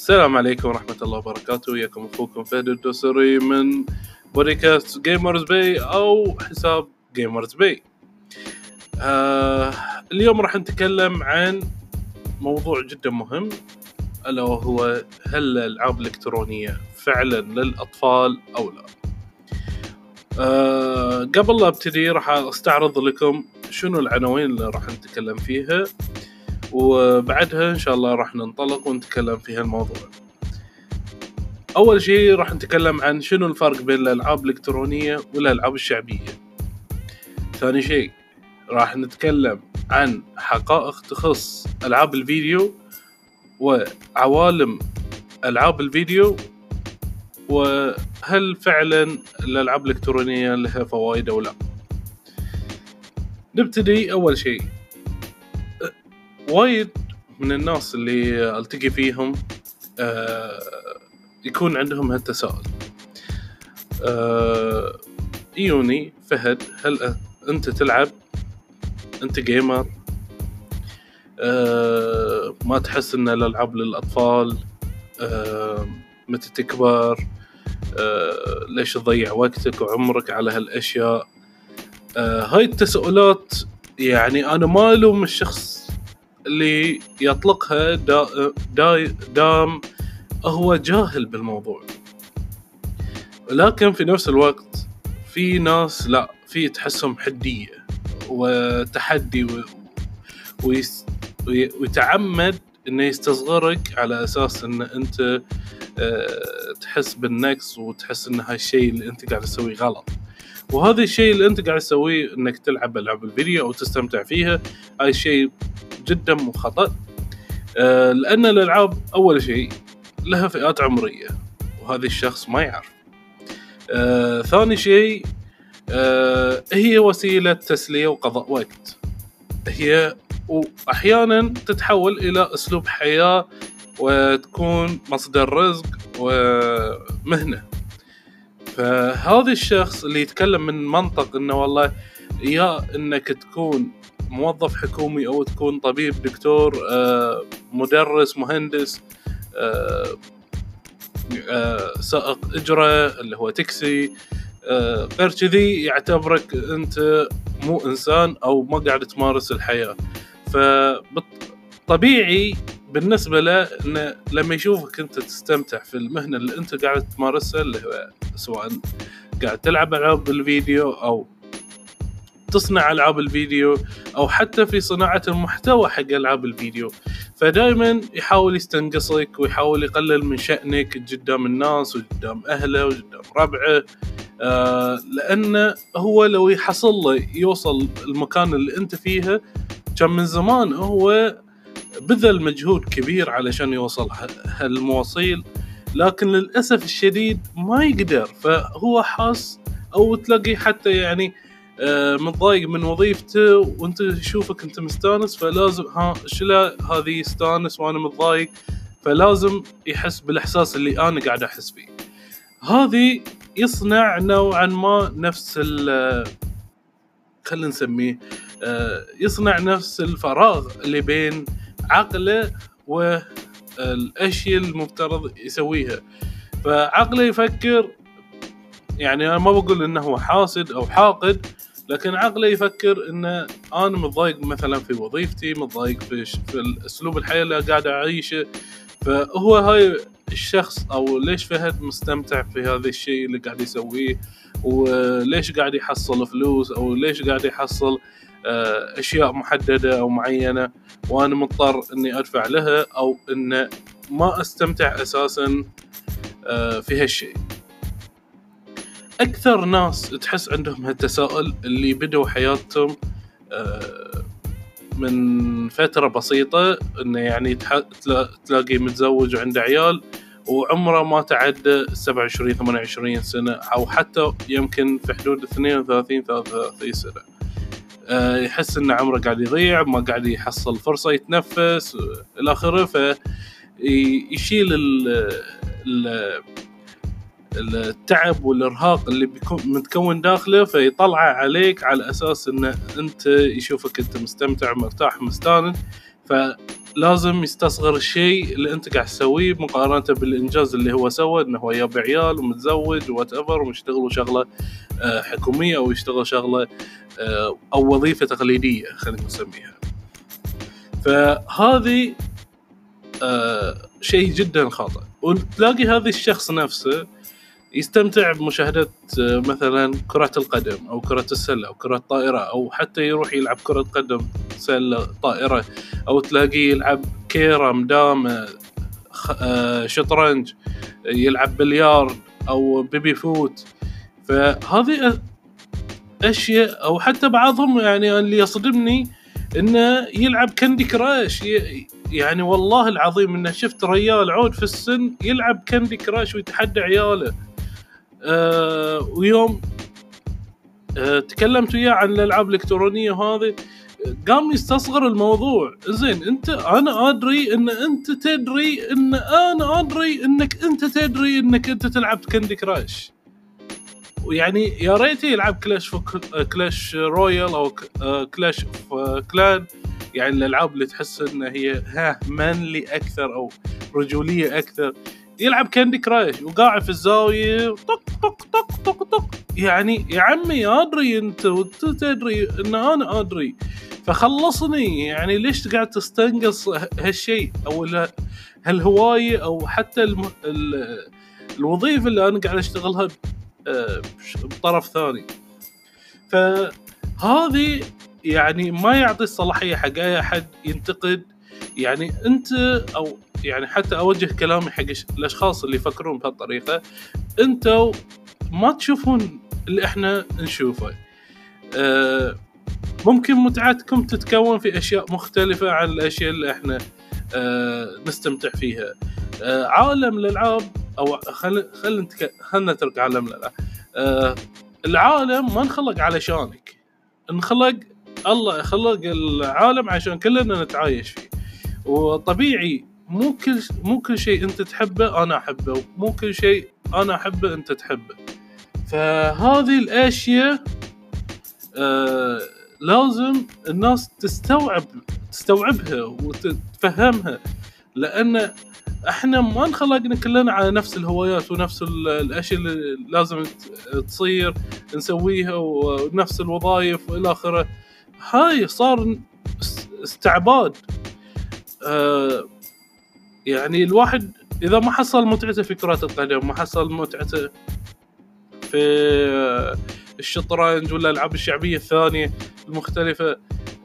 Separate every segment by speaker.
Speaker 1: السلام عليكم ورحمة الله وبركاته. وياكم أخوكم فهد الدوسري من بودكاست Gamers Bay أو حساب Gamers Bay آه اليوم راح نتكلم عن موضوع جدا مهم ألا وهو هل الألعاب الإلكترونية فعلا للأطفال أو لا. آه قبل لا أبتدي راح أستعرض لكم شنو العناوين اللي راح نتكلم فيها. وبعدها إن شاء الله راح ننطلق ونتكلم في هالموضوع. أول شيء راح نتكلم عن شنو الفرق بين الألعاب الإلكترونية والألعاب الشعبية. ثاني شيء راح نتكلم عن حقائق تخص ألعاب الفيديو وعوالم ألعاب الفيديو وهل فعلا الألعاب الإلكترونية لها فوائد أو لا. نبتدي أول شيء. وايد من الناس اللي ألتقي فيهم آه يكون عندهم هالتساؤل. آه يوني فهد هل أنت تلعب؟ أنت جيمر آه ما تحس إن الألعاب للأطفال آه متى تكبر؟ آه ليش تضيع وقتك وعمرك على هالأشياء؟ آه هاي التساؤلات يعني أنا ما ألوم الشخص اللي يطلقها دا دا دام هو جاهل بالموضوع. لكن في نفس الوقت في ناس لا في تحسهم حدية وتحدي و... ويس... ويتعمد إنه يستصغرك على أساس إن أنت تحس بالنقص وتحس إن هالشيء اللي أنت قاعد تسويه غلط. وهذا الشيء اللي أنت قاعد تسويه إنك تلعب ألعاب الفيديو أو تستمتع فيها هاي الشيء جدا خطأ. آه لأن الألعاب أول شيء لها فئات عمرية وهذا الشخص ما يعرف. آه ثاني شيء آه هي وسيلة تسلية وقضاء وقت. هي واحيانا تتحول إلى أسلوب حياة وتكون مصدر رزق ومهنة. فهذا الشخص اللي يتكلم من منطق إنه والله يا إنك تكون موظف حكومي أو تكون طبيب دكتور مدرس مهندس سائق إجرة اللي هو تاكسي غير كذي يعتبرك أنت مو إنسان أو ما قاعد تمارس الحياة. فطبيعي بالنسبة له انه لما يشوفك أنت تستمتع في المهنة اللي أنت قاعد تمارسها اللي هو سواء قاعد تلعب ألعاب بالفيديو أو تصنع ألعاب الفيديو أو حتى في صناعة المحتوى حق ألعاب الفيديو. فدائما يحاول يستنقصك ويحاول يقلل من شأنك قدام الناس وقدام أهله وقدام ربعه. آه لأنه هو لو يحصل له يوصل المكان اللي أنت فيها كان من زمان هو بذل مجهود كبير علشان يوصل هالمواصيل. لكن للأسف الشديد ما يقدر. فهو حاس أو تلاقي حتى يعني متضايق من وظيفته وانت يشوفك انت مستانس فلازم ها شلا هذه يستانس وأنا متضايق؟ فلازم يحس بالإحساس اللي أنا قاعد أحس فيه. هذه يصنع نوعا ما نفس ال خلينا نسميه يصنع نفس الفراغ اللي بين عقله والاشياء المفترض يسويها. فعقله يفكر يعني أنا ما بقول إنه هو حاسد أو حاقد لكن عقله يفكر إن أنا متضايق مثلا في وظيفتي متضايق في, في الأسلوب الحياة اللي قاعد أعيشه. فهو هاي الشخص أو ليش فهد مستمتع في هذا الشيء اللي قاعد يسويه؟ وليش قاعد يحصل فلوس؟ أو ليش قاعد يحصل أشياء محددة أو معينة وأنا مضطر إني أدفع لها أو إن ما أستمتع أساسا في هالشيء. أكثر ناس تحس عندهم هالتساؤل اللي بدوا حياتهم من فترة بسيطة إنه يعني تلاقي متزوج وعنده عيال وعمره ما تعدى 27 28 سنة أو حتى يمكن في حدود 32 33 سنة. يحس إن عمره قاعد يضيع ما قاعد يحصل فرصة يتنفس إلى آخره فيشيل ال التعب والإرهاق اللي بيكون متكون داخله فيطلعه عليك على أساس إن أنت يشوفك أنت مستمتع مرتاح مستانس لازم يستصغر الشيء اللي أنت قاعد تسويه مقارنة بالإنجاز اللي هو سوى إنه هو يبي عيال ومتزوج وات ايفر ويشتغل شغلة آه، حكومية أو يشتغل شغلة آه، أو وظيفة تقليدية خلينا نسميها. فهذه آه، شيء جدا خاطئ. وتلاقي هذا الشخص نفسه يستمتع بمشاهدة مثلا كرة القدم أو كرة السلة أو كرة الطائرة أو حتى يروح يلعب كرة قدم سلة طائرة أو تلاقيه يلعب كيرة دام شطرنج يلعب بليارد أو بيبي فوت. فهذه أشياء أو حتى بعضهم يعني اللي يصدمني إنه يلعب كندي كراش يعني والله العظيم إنه شفت ريال عود في السن يلعب كندي كراش ويتحدى عياله. أه ويوم أه تكلمت وياه عن الألعاب الإلكترونية وهذه قام يستصغر الموضوع. زين أنت أنا أدري إن أنت تدري إن أنا أدري إنك أنت تدري إنك أنت تلعب Candy Crush ويعني يا ريت يلعب Clash Clash Royale أو Clash of Clan يعني الألعاب اللي تحس إن هي ها manly أكثر أو رجولية أكثر. يلعب Candy Crush وقاعد في الزاوية طق طق طق طق طق. يعني يا عمي أدري أنت وأنت تدري إن أنا أدري. فخلصني. يعني ليش قاعد تستنقص هالشيء؟ أو هالهواية أو حتى الم... الوظيفة اللي أنا قاعد أشتغلها آه، بطرف ثاني. فهذه يعني ما يعطي الصلاحية حق أي أحد ينتقد. يعني انت أو يعني حتى اوجه كلامي حق الاشخاص اللي يفكرون بهالطريقة أنتوا ما تشوفون اللي إحنا نشوفه. آه، ممكن متعتكم تتكون في أشياء مختلفة عن الأشياء اللي إحنا آه، نستمتع فيها. عالم الألعاب أو خل خل خلينا نترك عالم الألعاب. العالم ما انخلق علشانك انخلق الله خلق العالم عشان كلنا نتعايش فيه. وطبيعي مو كل مو كل شيء انت تحبه أنا احبه مو كل شيء أنا احبه انت تحبه. فهذه الاشياء آه لازم الناس تستوعب تستوعبها وتتفهمها لأن إحنا ما انخلقنا كلنا على نفس الهوايات ونفس الأشياء اللي لازم تصير نسويها ونفس الوظائف والى آخره. هاي صار استعباد. آه يعني الواحد إذا ما حصل متعته في كرة القدم ما حصل متعته في الشطرنج ولا الألعاب الشعبية الثانية المختلفة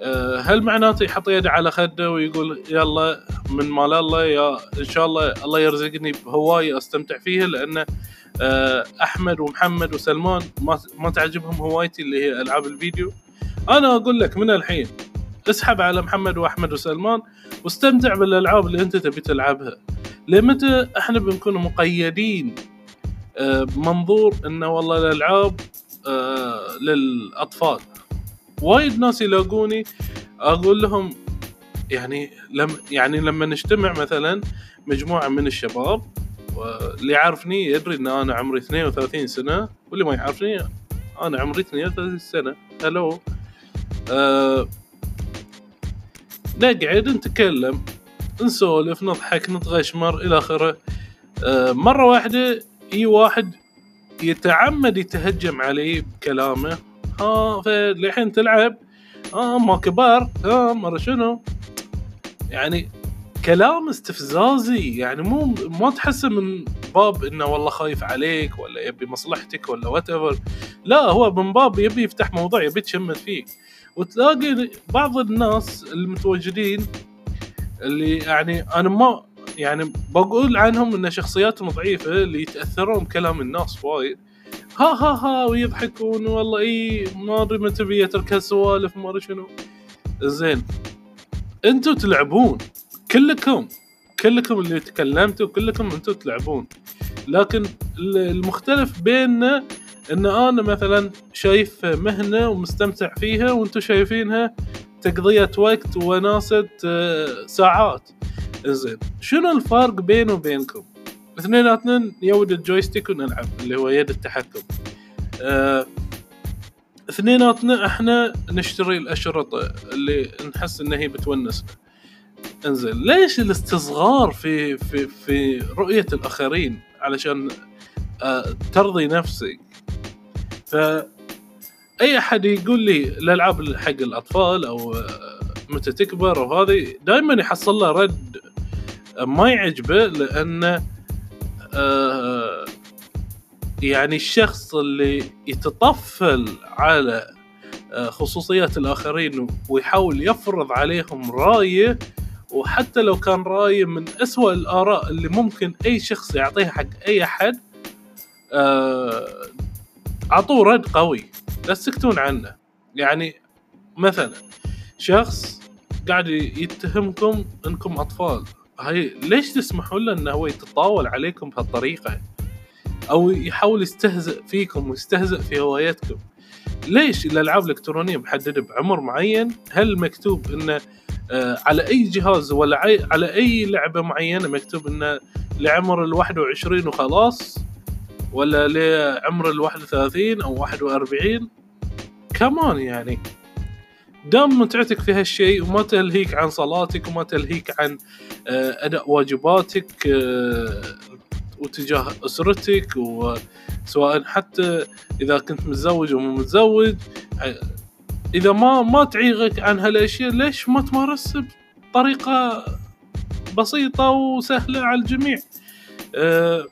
Speaker 1: آه، هل معناته يحط يده على خده ويقول يلا من مال الله يا إن شاء الله الله يرزقني بهواية أستمتع فيها لأن آه، أحمد ومحمد وسلمان ما ما تعجبهم هوايتي اللي هي ألعاب الفيديو. أنا أقول لك من الحين اسحب على محمد وأحمد وسلمان واستمتع بالألعاب اللي أنت تبي تلعبها. لمتى إحنا بنكون مقيدين؟ آه، بمنظور انه والله الألعاب للأطفال. وايد ناس يلاقوني أقول لهم يعني لم يعني لما نجتمع مثلا مجموعة من الشباب واللي يعرفني يدري إن أنا عمري 32 سنة واللي ما يعرفني أنا عمري 32 سنة. ألو أه نقعد نتكلم نسولف نضحك نتغشمر إلى آخره. أه مرة واحدة إي واحد يتعمد يتهجم علي بكلامه. ها فالحين تلعب. آه ما كبار. ها مره شنو. يعني كلام استفزازي. يعني مو ما تحسه من باب إنه والله خايف عليك ولا يبي مصلحتك ولا وات لا هو من باب يبي يفتح موضوع يبي يتشمت فيك وتلاقي بعض الناس المتواجدين اللي يعني أنا ما يعني بقول عنهم ان شخصياتهم ضعيفة اللي يتأثرون بكلام الناس وايد. ها ها ها ويضحكون والله إي ما أدري متى بيترك هالسوالف ما أدري شنو. زين. أنتوا تلعبون. كلكم. كلكم اللي تكلمتوا كلكم أنتوا تلعبون. لكن المختلف بيننا إن أنا مثلا شايف مهنة ومستمتع فيها وأنتم شايفينها تقضية وقت وناسه آه، ساعات. زين شنو الفرق بينه وبينكم؟ اثنيناتنا يود الجويستيك ونلعب اللي هو يد التحكم. آه اثنيناتنا إحنا نشتري الأشرطة اللي نحس إن هي بتونسنا إنزين ليش الاستصغار في في في رؤية الآخرين؟ علشان آه، ترضي نفسك ف اي أحد يقول لي الألعاب حق الأطفال أو آه، متى تكبر وهذه دائما يحصل له رد ما يعجبه لأنه آه، يعني الشخص اللي يتطفل على خصوصيات الآخرين ويحاول يفرض عليهم رأيه وحتى لو كان رأيه من أسوأ الآراء اللي ممكن أي شخص يعطيها حق أي أحد اعطوه رد قوي لا تسكتون عنه. يعني مثلا شخص قاعد يتهمكم إنكم أطفال هاي ليش تسمحون له إنه هو يتطاول عليكم بهالطريقة؟ أو يحاول يستهزئ فيكم ويستهزئ في هوايتكم. ليش الألعاب الإلكترونية محددة بعمر معين؟ هل مكتوب إنه آه على أي جهاز ولا على أي لعبة معينة مكتوب إنه لعمر ال 21 وخلاص؟ ولا لعمر ال 31 أو 41 كمان يعني. دام متعتك في هالشيء وما تلهيك عن صلاتك وما تلهيك عن آه، أداء واجباتك آه، وتجاه أسرتك وسواء حتى إذا كنت متزوج أو متزوج إذا ما ما تعيغك عن هالأشياء ليش ما تمارسها بطريقة بسيطة وسهلة على الجميع؟ أه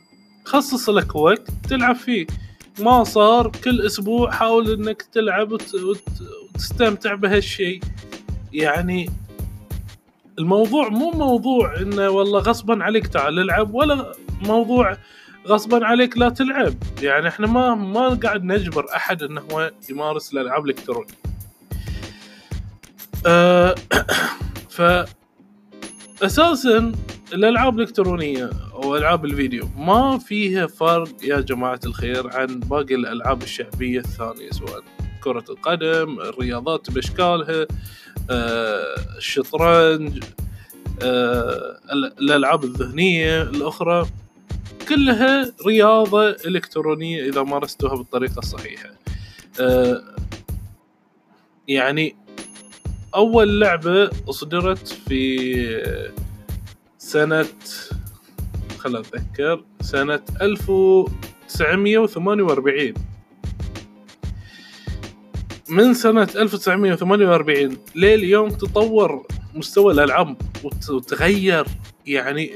Speaker 1: خصص لك وقت تلعب فيه. ما صار كل أسبوع حاول إنك تلعب وتستمتع بهالشيء. يعني الموضوع مو موضوع إنه والله غصبا عليك تعال العب ولا موضوع غصبا عليك لا تلعب. يعني إحنا ما ما قاعد نجبر أحد إنه هو يمارس الألعاب الإلكترونية. أه ف أساسا الألعاب الإلكترونية أو ألعاب الفيديو. ما فيها فرق يا جماعة الخير عن باقي الألعاب الشعبية الثانية سواء كرة القدم الرياضات بإشكالها آه، الشطرنج آه، الألعاب الذهنية. الأخرى كلها رياضة إلكترونية إذا مارستوها بالطريقة الصحيحة. آه، يعني أول لعبة أصدرت في سنة خل أتذكر سنة 1948 من سنة 1948 لليوم تطور مستوى الألعاب وتغير. يعني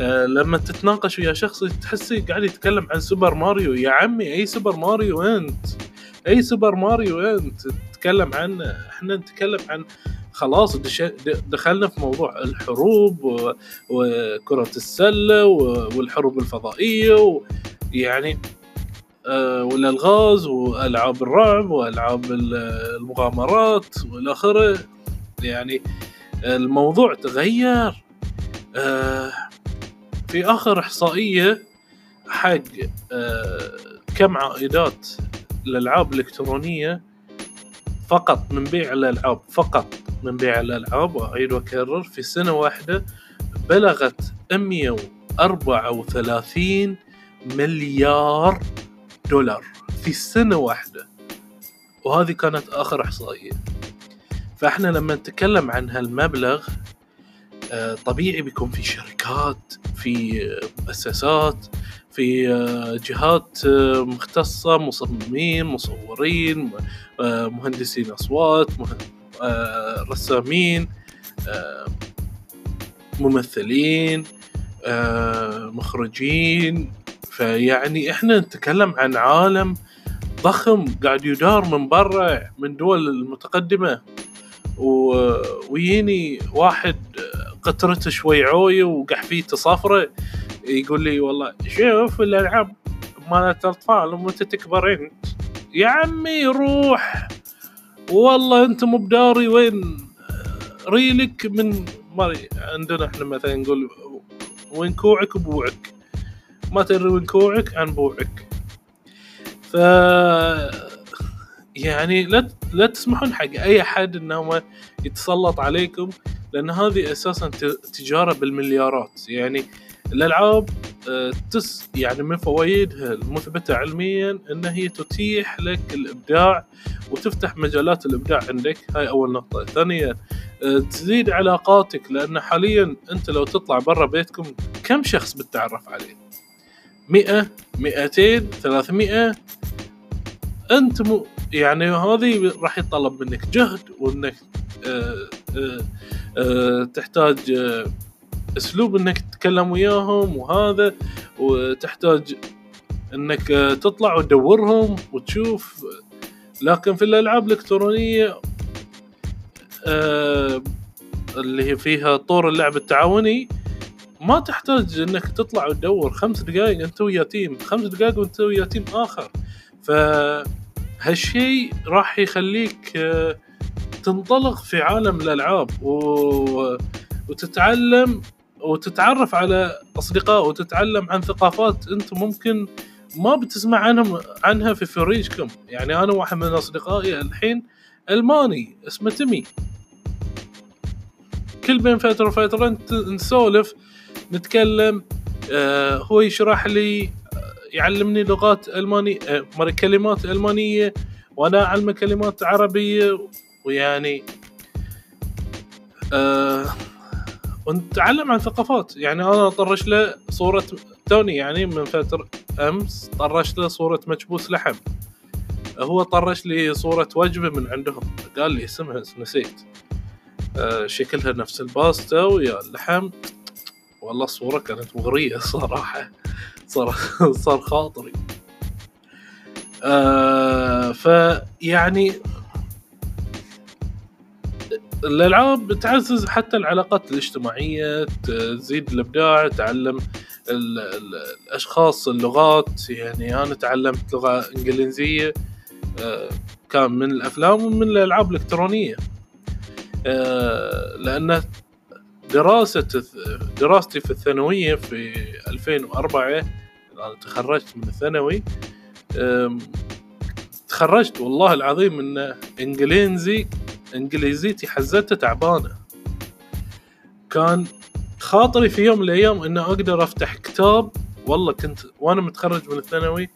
Speaker 1: آه لما تتناقش ويا شخص تحسه قاعد يتكلم عن Super Mario. يا عمي أي Super Mario أنت؟ أي Super Mario أنت؟ تتكلم عن إحنا نتكلم عن خلاص دخلنا في موضوع الحروب وكرة السلة والحروب الفضائية يعني آه، والألغاز وألعاب الرعب وألعاب المغامرات وإلى آخره. يعني الموضوع تغير. آه، في آخر إحصائية حق آه، كم عائدات الالعاب الإلكترونية فقط من بيع الألعاب فقط. من بيع الألعاب وأعيد وأكرر في سنة واحدة بلغت 134 مليار دولار في سنة واحدة. وهذه كانت آخر إحصائية. فإحنا لما نتكلم عن هالمبلغ آه، طبيعي بيكون في شركات في مؤسسات في آه، جهات آه، مختصة مصممين مصورين مهندسين أصوات رسامين ممثلين مخرجين. فيعني إحنا نتكلم عن عالم ضخم قاعد يدار من برا من دول المتقدمة. ويجيني واحد قطرته شوي عوية وقحفيته صفرة يقول لي والله شوف الألعاب مالت أطفال ومتى تكبر أنت؟ يا عمي روح! والله انت مو بداري وين؟ ريلك من ماري عندنا إحنا مثلا نقول وين كوعك بوعك ما تدري من كوعك عن بوعك. ف يعني لا لا تسمحون حق أي أحد انه يتسلط عليكم لأن هذه أساسا تجارة بالمليارات. يعني الألعاب آه، تس يعني من فوائدها المثبته علميا إن هي تتيح لك الإبداع وتفتح مجالات الإبداع عندك. هاي أول نقطة. ثانيا آه، تزيد علاقاتك لأن حاليا أنت لو تطلع برا بيتكم كم شخص بتتعرف عليه؟ مئة مئتين ثلاثمائة أنت م... يعني هذه راح يتطلب منك جهد وإنك آه، آه، آه، تحتاج آه، أسلوب إنك تتكلم وياهم وهذا وتحتاج إنك آه، تطلع وتدورهم وتشوف لكن في الألعاب الإلكترونية آه، اللي فيها طور اللعب التعاوني ما تحتاج إنك تطلع وتدور خمس دقائق أنت ويا تيم خمس دقائق وأنت ويا تيم آخر. فهالشيء راح يخليك آه، تنطلق في عالم الألعاب و... وتتعلم وتتعرف على أصدقاء وتتعلم عن ثقافات أنت ممكن ما بتسمع عنهم عنها في فريجكم. يعني أنا واحد من أصدقائي الحين ألماني اسمه تيمي. كل بين فترة وفترة نسولف نتكلم آه هو يشرح لي آه، يعلمني لغات المانيه آه كلمات ألمانية وأنا أعلمه كلمات عربية ويعني آه ونتعلم عن ثقافات. يعني أنا طرش له صورة توني يعني من فترة أمس طرشت له صورة مكبوس لحم. هو طرش لي صورة وجبة من عندهم. قال لي اسمها نسيت. آه شكلها نفس الباستا ويا اللحم. والله الصورة كانت مغرية صراحة. صار صار خاطري. آه فيعني الألعاب تعزز حتى العلاقات الاجتماعية تزيد الإبداع تعلم ال ال الأشخاص اللغات. يعني أنا تعلمت لغة إنجليزية آه، كان من الأفلام ومن الألعاب الإلكترونية. آه، لأن دراسة دراستي في الثانوية في 2004 أنا تخرجت من الثانوي تخرجت والله العظيم إن إنجليزي انجليزيتي حزتها تعبانة. كان خاطري في يوم من الأيام ان أقدر أفتح كتاب. والله كنت وأنا متخرج من الثانوي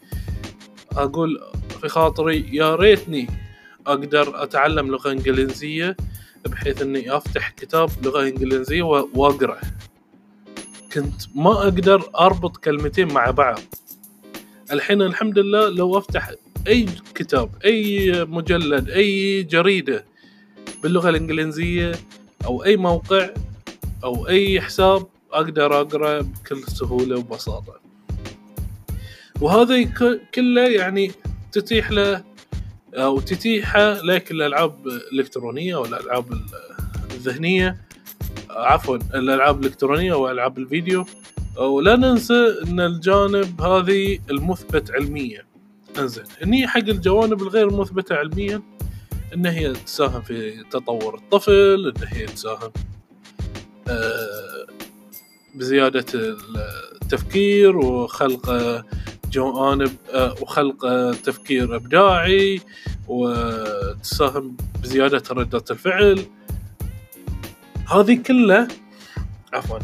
Speaker 1: أقول في خاطري يا ريتني أقدر أتعلم لغة إنجليزية بحيث إني أفتح كتاب لغة إنجليزية و- وأقرأ. كنت ما أقدر أربط كلمتين مع بعض. الحين الحمد لله لو أفتح أي كتاب أي مجلد أي جريدة باللغة الإنجليزية أو أي موقع أو أي حساب أقدر أقرأ بكل سهولة وبساطة. وهذا كله يعني تتيح له أو تتيح لك الألعاب الإلكترونية أو الألعاب ال- الذهنية. عفوا الألعاب الإلكترونية والعاب الفيديو. ولا ننسى إن الجانب هذه المثبت علميا. إنزين هني حق الجوانب الغير مثبتة علميا ان هي تساهم في تطور الطفل ان هي تساهم آه، بزيادة التفكير وخلق جوانب آه، وخلق تفكير إبداعي وتساهم بزيادة ردة الفعل. هذه كلها عفوا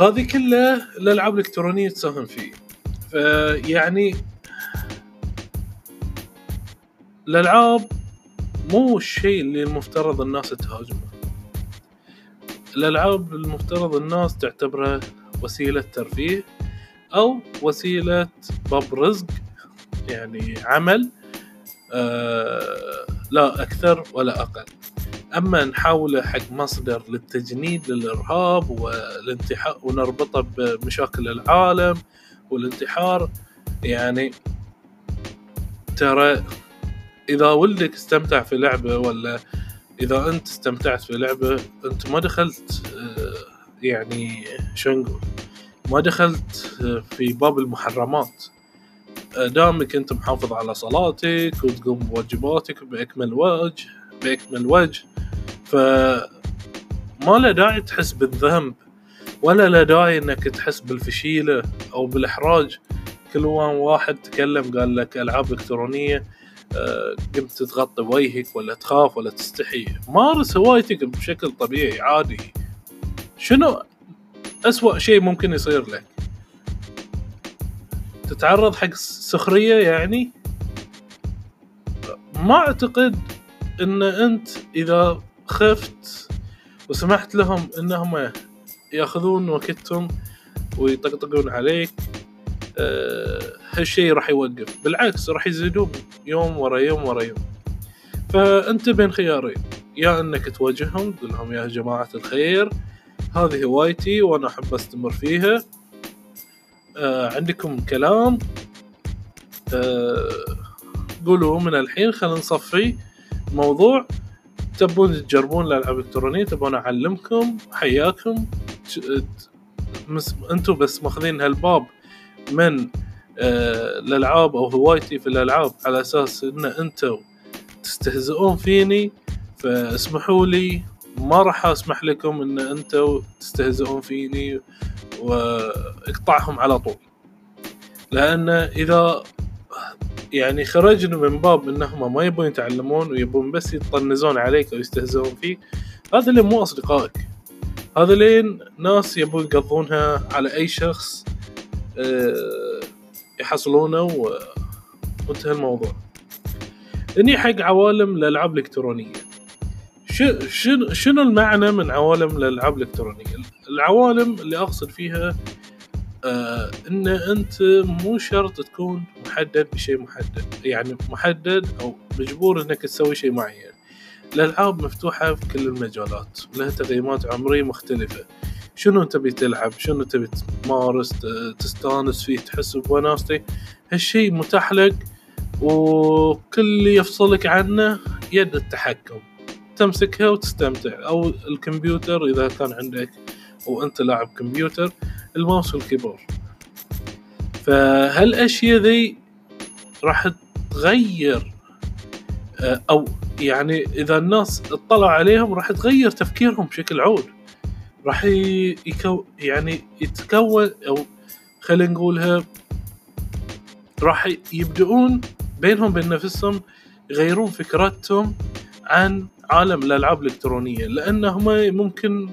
Speaker 1: هذه كلها الألعاب الإلكترونية تساهم فيه. فيعني الألعاب مو الشيء اللي المفترض الناس تهاجمه. الألعاب المفترض الناس تعتبرها وسيلة ترفيه أو وسيلة باب رزق يعني عمل آه لا أكثر ولا أقل. أما نحاوله حق مصدر للتجنيد للإرهاب والانتحار ونربطه بمشاكل العالم والانتحار يعني ترى إذا ولدك استمتع في لعبة ولا إذا أنت استمتعت في لعبة أنت ما دخلت آه، يعني شو نقول ما دخلت آه، في باب المحرمات. آه، دامك أنت محافظ على صلاتك وتقوم بواجباتك بأكمل وجه بأكمل وجه. ف ما له داعي تحس بالذنب ولا له داعي إنك تحس بالفشيلة أو بالإحراج. كل واحد تكلم قال لك ألعاب إلكترونية. قمت تغطي وجهك ولا تخاف ولا تستحي. مارس هوايتك بشكل طبيعي عادي. شنو أسوأ شيء ممكن يصير لك؟ تتعرض حق سخرية يعني؟ ما أعتقد أن أنت إذا خفت وسمحت لهم إنهم يأخذون وقتهم ويطقطقون عليك هالشيء راح يوقف. بالعكس راح يزيدون يوم ورا يوم ورا يوم. فأنت بين خيارين. يا إنك تواجههم تقول لهم يا جماعة الخير هذه هوايتي وأنا أحب أستمر فيها. آه عندكم كلام؟ آه قولوا من الحين خلينا نصفي موضوع. تبون تجربون الألعاب الإلكترونية تبون أعلمكم حياكم أنتم بس ماخذين هالباب من آه الألعاب أو هوايتي في الألعاب على أساس إن أنتم تستهزئون فيني فاسمحوا لي ما راح أسمح لكم إن أنتم تستهزئون فيني وإقطعهم على طول. لأن إذا يعني خرجنا من باب إنهم ما يبون يتعلمون ويبون بس يطنزون عليك أو يستهزئون فيك هذا اللي مو أصدقائك. هذا لين ناس يبون يقضونها على أي شخص يحصلونه وانتهى الموضوع. اني حق عوالم الألعاب الإلكترونية. شنو شنو المعنى من عوالم الألعاب الإلكترونية؟ العوالم اللي أقصد فيها آه إن أنت مو شرط تكون محدد بشيء محدد يعني محدد أو مجبور إنك تسوي شيء معين. الألعاب مفتوحة في كل المجالات لها تقييمات عمرية مختلفة. شنو تبي تلعب؟ شنو تبي تمارس؟ تستانس فيه؟ تحس بوناستي هالشيء متاح لك وكل اللي يفصلك عنه يد التحكم. تمسكها وتستمتع. أو الكمبيوتر إذا كان عندك وانت لاعب كمبيوتر الماوس والكيبورد. فهالأشياء ذي راح تغير آه، أو يعني إذا الناس اطلعوا عليهم راح تغير تفكيرهم بشكل عود. راح يكو يعني يتكون أو خلينا نقولها راح يبدؤون بينهم بين نفسهم يغيرون فكرتهم عن عالم الألعاب الإلكترونية لأنهم ممكن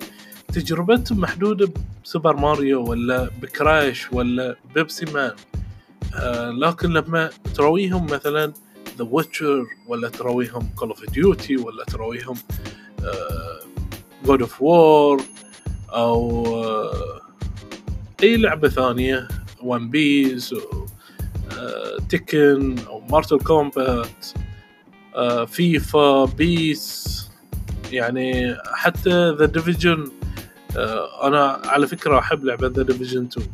Speaker 1: تجربتهم محدودة ب Super Mario ولا ب Crash ولا Pepsiman آه لكن لما ترويهم مثلا The Witcher ولا ترويهم Call of Duty ولا ترويهم God of War أو آه أي لعبة ثانية One Piece Tekken أو Mortal Kombat FIFA PES يعني حتى The Division أنا على فكرة أحب لعبة The Division 2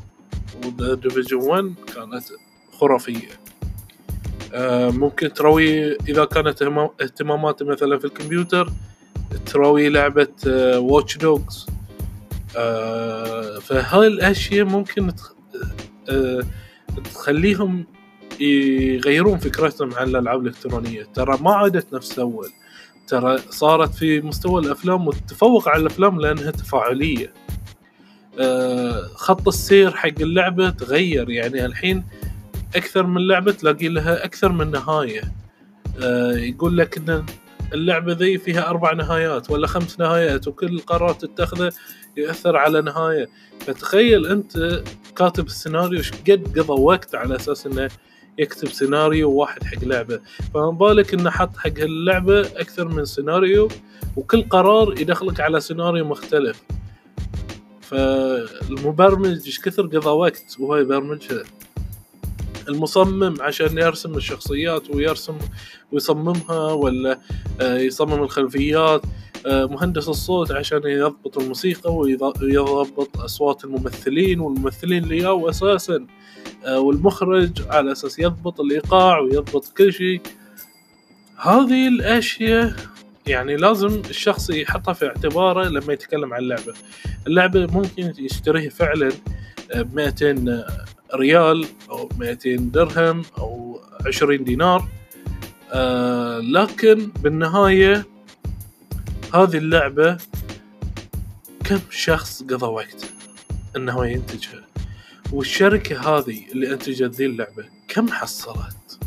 Speaker 1: و The Division 1 كانت خرافية. آه، ممكن تروي إذا كانت اهتماماتي مثلا في الكمبيوتر تروي لعبة Watch Dogs فهاي الأشياء ممكن آه، تخليهم يغيرون فكرتهم عن الألعاب الإلكترونية؟ ترى ما عادت نفس اول ترى صارت في مستوى الأفلام وتتفوق على الأفلام لأنها تفاعلية. آه، خط السير حق اللعبة تغير. يعني الحين أكثر من لعبة تلاقي لها أكثر من نهاية. آه، يقول لك إن اللعبة ذي فيها أربع نهايات ولا خمس نهايات وكل قرار تتخذه ياثر على نهاية. فتخيل أنت كاتب السيناريو قد قضى وقت على أساس إنه يكتب سيناريو واحد حق لعبة. فما بالك إنه حط حق اللعبه أكثر من سيناريو وكل قرار يدخلك على سيناريو مختلف. فالمبرمج إيش كثر قضى وقت وهو يبرمجها؟ المصمم عشان يرسم الشخصيات ويرسم ويصممها ولا آه، يصمم الخلفيات. آه، مهندس الصوت عشان يضبط الموسيقى ويضبط أصوات الممثلين والممثلين اللي ياو أساسا. آه، والمخرج على أساس يضبط الإيقاع ويضبط كل شيء. هذه الأشياء يعني لازم الشخص يحطها في اعتباره لما يتكلم عن اللعبة. اللعبة ممكن يشتريها فعلا ب 200 ريال أو 200 درهم أو 20 دينار. آه لكن بالنهاية هذه اللعبة كم شخص قضى وقت إنه ينتجها؟ والشركة هذه اللي أنتجت ذي اللعبة كم حصلت؟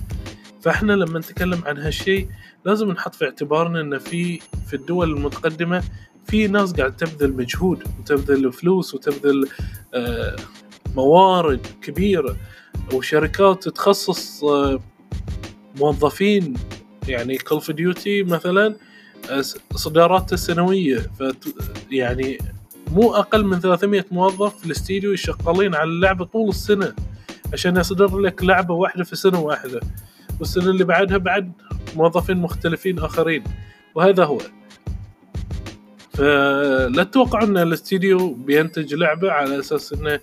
Speaker 1: فإحنا لما نتكلم عن هالشيء لازم نحط في اعتبارنا إن في في الدول المتقدمة في ناس قاعد تبذل مجهود وتبذل فلوس وتبذل آه موارد كبيرة وشركات تخصص آه موظفين يعني Call of Duty مثلا اصداراته السنوية. ف يعني مو أقل من 300 موظف في الاستديو شغالين على اللعبه طول السنة عشان يصدر لك لعبة واحدة في سنة واحدة. والسنة اللي بعدها بعد موظفين مختلفين آخرين. وهذا هو. فلا تتوقع إن الاستديو بينتج لعبة على أساس إنه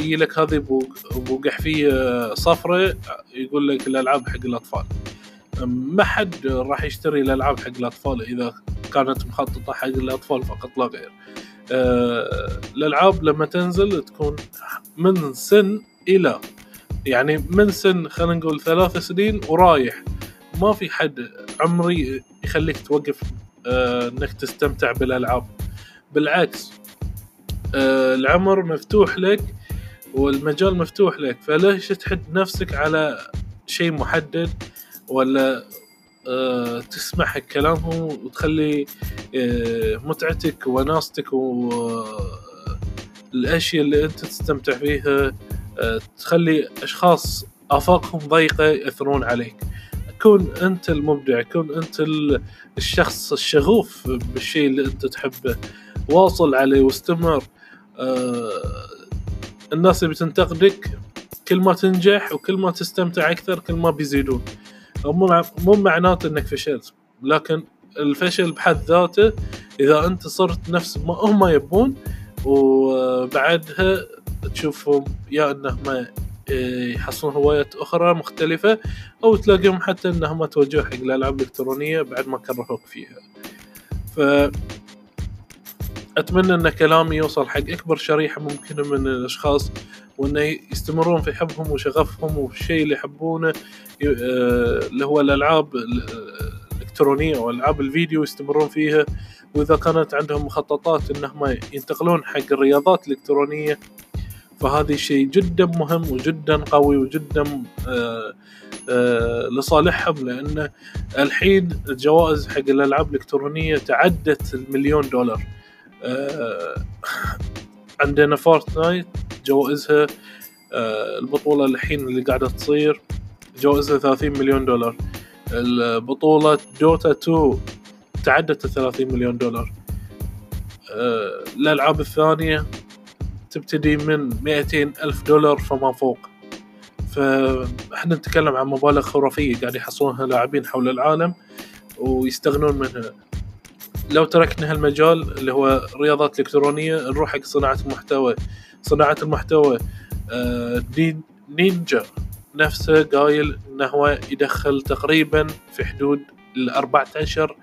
Speaker 1: يجي لك هذه ابو قحفيه صفرة يقول لك الألعاب حق الأطفال. ما حد راح يشتري الألعاب حق الأطفال إذا كانت مخططة حق الأطفال فقط لا غير. أه الألعاب لما تنزل تكون من سن إلى يعني من سن خلينا نقول ثلاث سنين ورايح. ما في حد عمري يخليك توقف أه إنك تستمتع بالألعاب. بالعكس العمر مفتوح لك والمجال مفتوح لك فليش تحد نفسك على شيء محدد ولا أه تسمح كلامهم وتخلي أه متعتك وناستك والاشياء اللي أنت تستمتع فيها تخلي أشخاص آفاقهم ضيقة يأثرون عليك. كون أنت المبدع كون أنت الشخص الشغوف بالشيء اللي أنت تحبه واصل عليه واستمر الناس اللي بتنتقدك كل ما تنجح وكل ما تستمتع أكثر كل ما بيزيدون. مو معناته إنك فشلت لكن الفشل بحد ذاته إذا أنت صرت نفس ما هم يبون وبعدها تشوفهم يا انهم يحصلون هوايات أخرى مختلفة أو تلاقيهم حتى انهم توجهوا حق الألعاب الإلكترونية بعد ما كرهوك فيها. ف أتمنى أن كلامي يوصل حق أكبر شريحة ممكنة من الأشخاص وانه يستمرون في حبهم وشغفهم والشيء اللي يحبونه اللي هو الألعاب الإلكترونية والعاب الفيديو يستمرون فيها. وإذا كانت عندهم مخططات إنهم ينتقلون حق الرياضات الإلكترونية فهذا شيء جدا مهم وجدا قوي وجدا آآ آآ لصالحهم لأن الحين الجوائز حق الألعاب الإلكترونية تعدت المليون دولار. عندنا فورتنايت جوائزها البطولة الحين اللي قاعدة تصير جوائزها 30 مليون دولار. البطولة دوتا 2 تعدت ال 30 مليون دولار. الألعاب الثانية تبتدي من 200 ألف دولار فما فوق. فإحنا نتكلم عن مبالغ خرافية قاعد يحصلونها لاعبين حول العالم ويستغنون منها. لو تركنا هالمجال اللي هو الرياضات الإلكترونية نروح حق صناعة المحتوى. صناعة المحتوى آه نينجا نفسه قايل انه هو يدخل تقريبا في حدود ال 14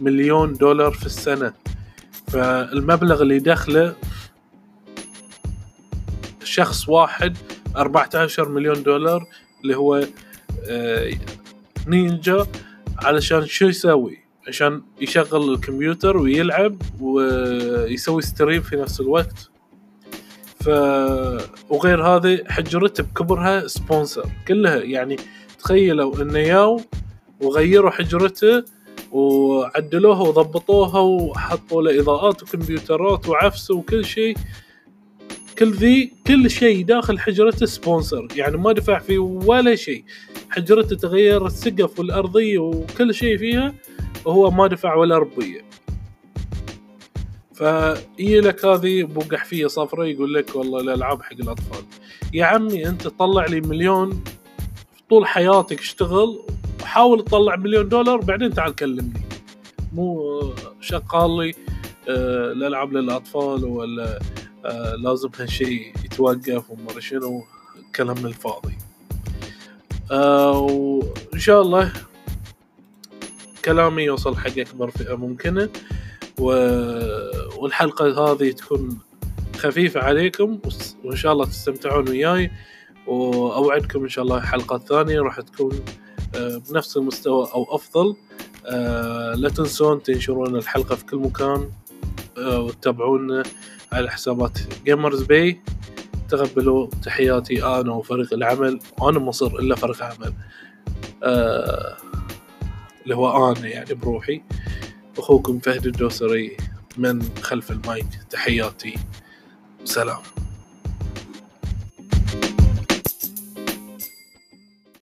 Speaker 1: مليون دولار في السنة. فالمبلغ اللي دخله شخص واحد 14 مليون دولار اللي هو آه نينجا علشان شو يسوي؟ عشان يشغل الكمبيوتر ويلعب ويسوي stream في نفس الوقت. ف وغير هذا حجرته بكبرها sponsor كلها. يعني تخيلوا انه ياو وغيروا حجرته وعدلوها وضبطوها وحطوا له إضاءات وكمبيوترات وعفس وكل شيء كل ذي كل شيء داخل حجرته سبونسر يعني ما دفع فيه ولا شيء. حجرته تغير السقف والأرضية وكل شيء فيها وهو ما دفع ولا ربية. فهي لك هذه؟ أبو قحفية صفراء يقول لك والله الألعاب حق الأطفال. يا عمي أنت طلع لي مليون طول حياتك اشتغل وحاول تطلع مليون دولار بعدين تعال كلمني. مو شغال لي آه الالعاب للأطفال ولا آه لازم هالشيء يتوقف وما شنو كلام الفاضي. آه وإن شاء الله كلامي يوصل حق أكبر فئة ممكنة و... والحلقة هذه تكون خفيفة عليكم وإن شاء الله تستمتعون وياي. وأوعدكم إن شاء الله حلقة ثانية راح تكون بنفس المستوى أو أفضل. لا تنسون تنشرون الحلقة في كل مكان وتتابعونا على حسابات Gamers Bay تقبلوا تحياتي أنا وفريق العمل. وأنا مصر إلا فريق عمل. أه اللي هو أنا يعني بروحي. أخوكم فهد الدوسري من خلف المايك. تحياتي. سلام.